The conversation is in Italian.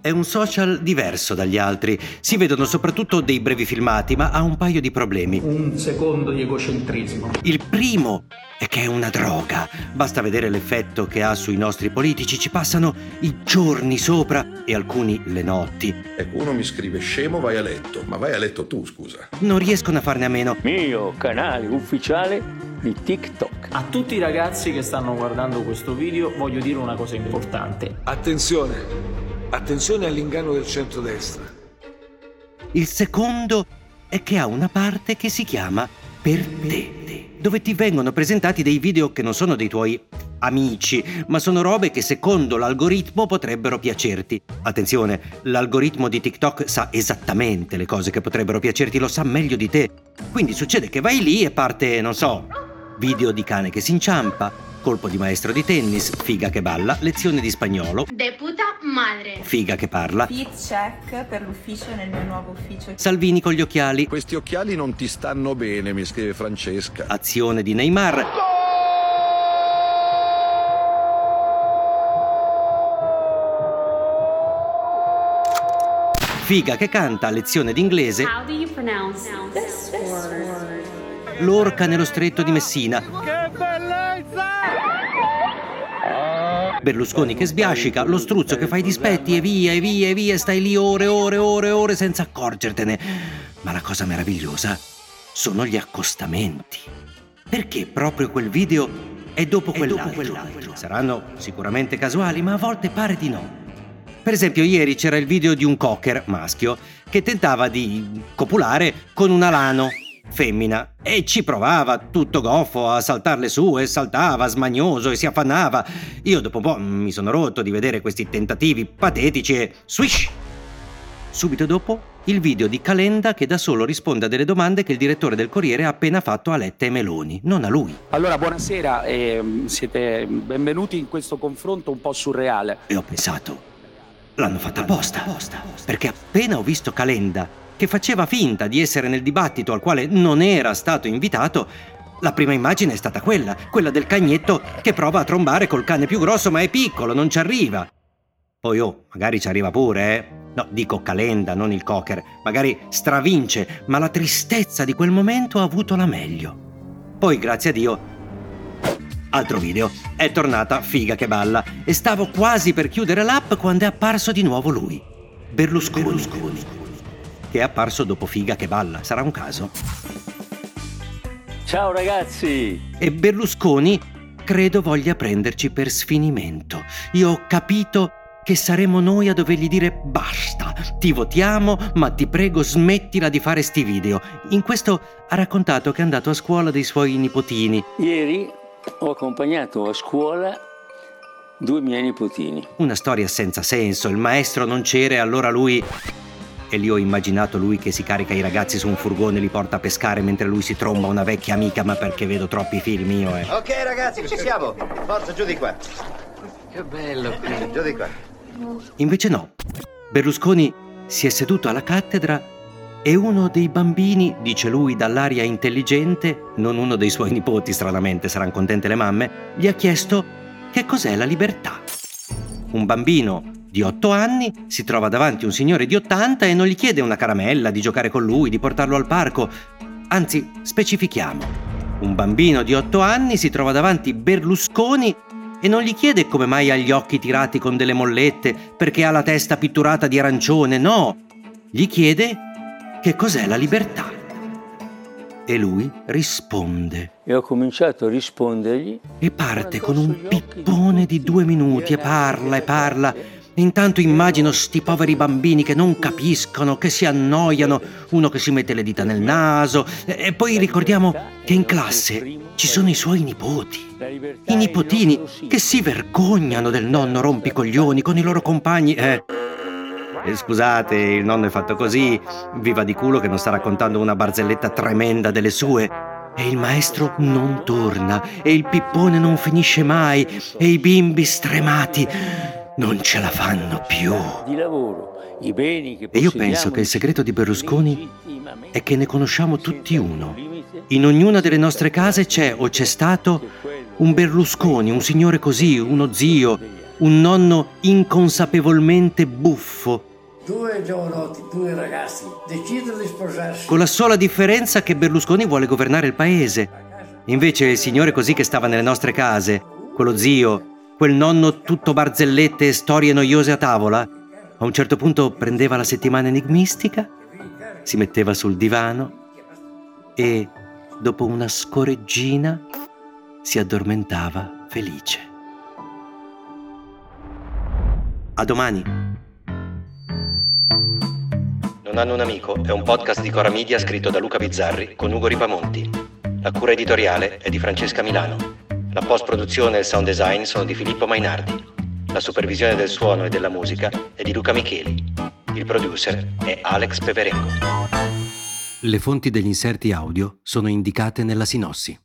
è un social diverso dagli altri. Si vedono soprattutto dei brevi filmati, ma ha un paio di problemi. Un secondo di egocentrismo. Il primo è che è una droga. Basta vedere l'effetto che ha sui nostri politici. Ci passano i giorni sopra e alcuni le notti. Ecco, uno mi scrive scemo, vai a letto. Ma vai a letto tu, scusa. Non riescono a farne a meno. Mio canale ufficiale di TikTok. A tutti i ragazzi che stanno guardando questo video voglio dire una cosa importante. Attenzione, attenzione all'inganno del centrodestra. Il secondo è che ha una parte che si chiama Per te, dove ti vengono presentati dei video che non sono dei tuoi amici, ma sono robe che secondo l'algoritmo potrebbero piacerti. Attenzione, l'algoritmo di TikTok sa esattamente le cose che potrebbero piacerti, lo sa meglio di te. Quindi succede che vai lì e parte, non so, video di cane che si inciampa, colpo di maestro di tennis, figa che balla, lezione di spagnolo, De puta madre. figa che parla, Fit check per l'ufficio nel mio nuovo ufficio. Salvini con gli occhiali, Questi occhiali non ti stanno bene, mi scrive Francesca. azione di Neymar. Figa che canta, lezione d'inglese, How do you pronounce this word? l'orca nello stretto di Messina. Berlusconi che sbiascica, lo struzzo che fa i dispetti e via e via e via, stai lì ore e ore e ore ore senza accorgertene. Ma la cosa meravigliosa sono gli accostamenti. Perché proprio quel video è dopo quell'altro? Saranno sicuramente casuali, ma a volte pare di no. Per esempio, ieri c'era il video di un cocker maschio che tentava di copulare con un alano femmina e ci provava tutto goffo a saltarle su e saltava smagnoso e si affannava. Io dopo un po' mi sono rotto di vedere questi tentativi patetici e swish! Subito dopo il video di Calenda che da solo risponde a delle domande che il direttore del Corriere ha appena fatto a Letta e Meloni, non a lui. Allora, buonasera, ehm, siete benvenuti in questo confronto un po' surreale. E ho pensato, l'hanno fatta apposta, perché appena ho visto Calenda, che faceva finta di essere nel dibattito al quale non era stato invitato, la prima immagine è stata quella, quella del cagnetto che prova a trombare col cane più grosso ma è piccolo, non ci arriva. Poi oh, magari ci arriva pure, eh? No, dico Calenda, non il cocker. Magari stravince, ma la tristezza di quel momento ha avuto la meglio. Poi, grazie a Dio, Altro video. È tornata figa che balla e stavo quasi per chiudere l'app quando è apparso di nuovo lui. Berlusconi. Che è apparso dopo figa che balla. Sarà un caso? Ciao ragazzi! E Berlusconi credo voglia prenderci per sfinimento. Io ho capito che saremo noi a dovergli dire basta, ti votiamo, ma ti prego smettila di fare sti video. In questo ha raccontato che è andato a scuola dei suoi nipotini Ieri ho accompagnato a scuola due miei nipotini. Una storia senza senso, il maestro non c'era e allora lui... E lì ho immaginato lui che si carica i ragazzi su un furgone e li porta a pescare mentre lui si tromba una vecchia amica, ma perché vedo troppi film io, eh. Ok ragazzi, ci siamo. Forza, giù di qua. Che bello qui. Giù di qua. Invece no. Berlusconi si è seduto alla cattedra e uno dei bambini, dice lui dall'aria intelligente, non uno dei suoi nipoti, stranamente saranno contente le mamme, gli ha chiesto che cos'è la libertà. Un bambino di 8 anni si trova davanti un signore di 80 e non gli chiede una caramella, di giocare con lui, di portarlo al parco. Anzi, specifichiamo. Un bambino di 8 anni si trova davanti Berlusconi e non gli chiede come mai ha gli occhi tirati con delle mollette, perché ha la testa pitturata di arancione, no. Gli chiede che cos'è la libertà. E lui risponde. E ho cominciato a rispondergli. E parte con un pippone di due minuti e parla e parla. Intanto immagino sti poveri bambini che non capiscono, che si annoiano, uno che si mette le dita nel naso. E poi ricordiamo che in classe ci sono i suoi nipoti. I nipotini che si vergognano del nonno rompicoglioni con i loro compagni. Eh. Scusate, il nonno è fatto così, viva di culo che non sta raccontando una barzelletta tremenda delle sue. E il maestro non torna, e il pippone non finisce mai, e i bimbi stremati non ce la fanno più. Di lavoro, i beni che E io penso che il segreto di Berlusconi è che ne conosciamo tutti uno. In ognuna delle nostre case c'è o c'è stato un Berlusconi, un signore così, uno zio, un nonno inconsapevolmente buffo. Due giovanotti, due ragazzi, decidono di sposarsi. Con la sola differenza che Berlusconi vuole governare il paese. Invece il signore così che stava nelle nostre case, quello zio, quel nonno tutto barzellette e storie noiose a tavola, a un certo punto prendeva la settimana enigmistica, si metteva sul divano e, dopo una scoreggina, si addormentava felice. A domani. Non hanno un amico è un podcast di Cora Media scritto da Luca Bizzarri con Ugo Ripamonti. La cura editoriale è di Francesca Milano. La post-produzione e il sound design sono di Filippo Mainardi. La supervisione del suono e della musica è di Luca Micheli. Il producer è Alex Peverengo. Le fonti degli inserti audio sono indicate nella sinossi.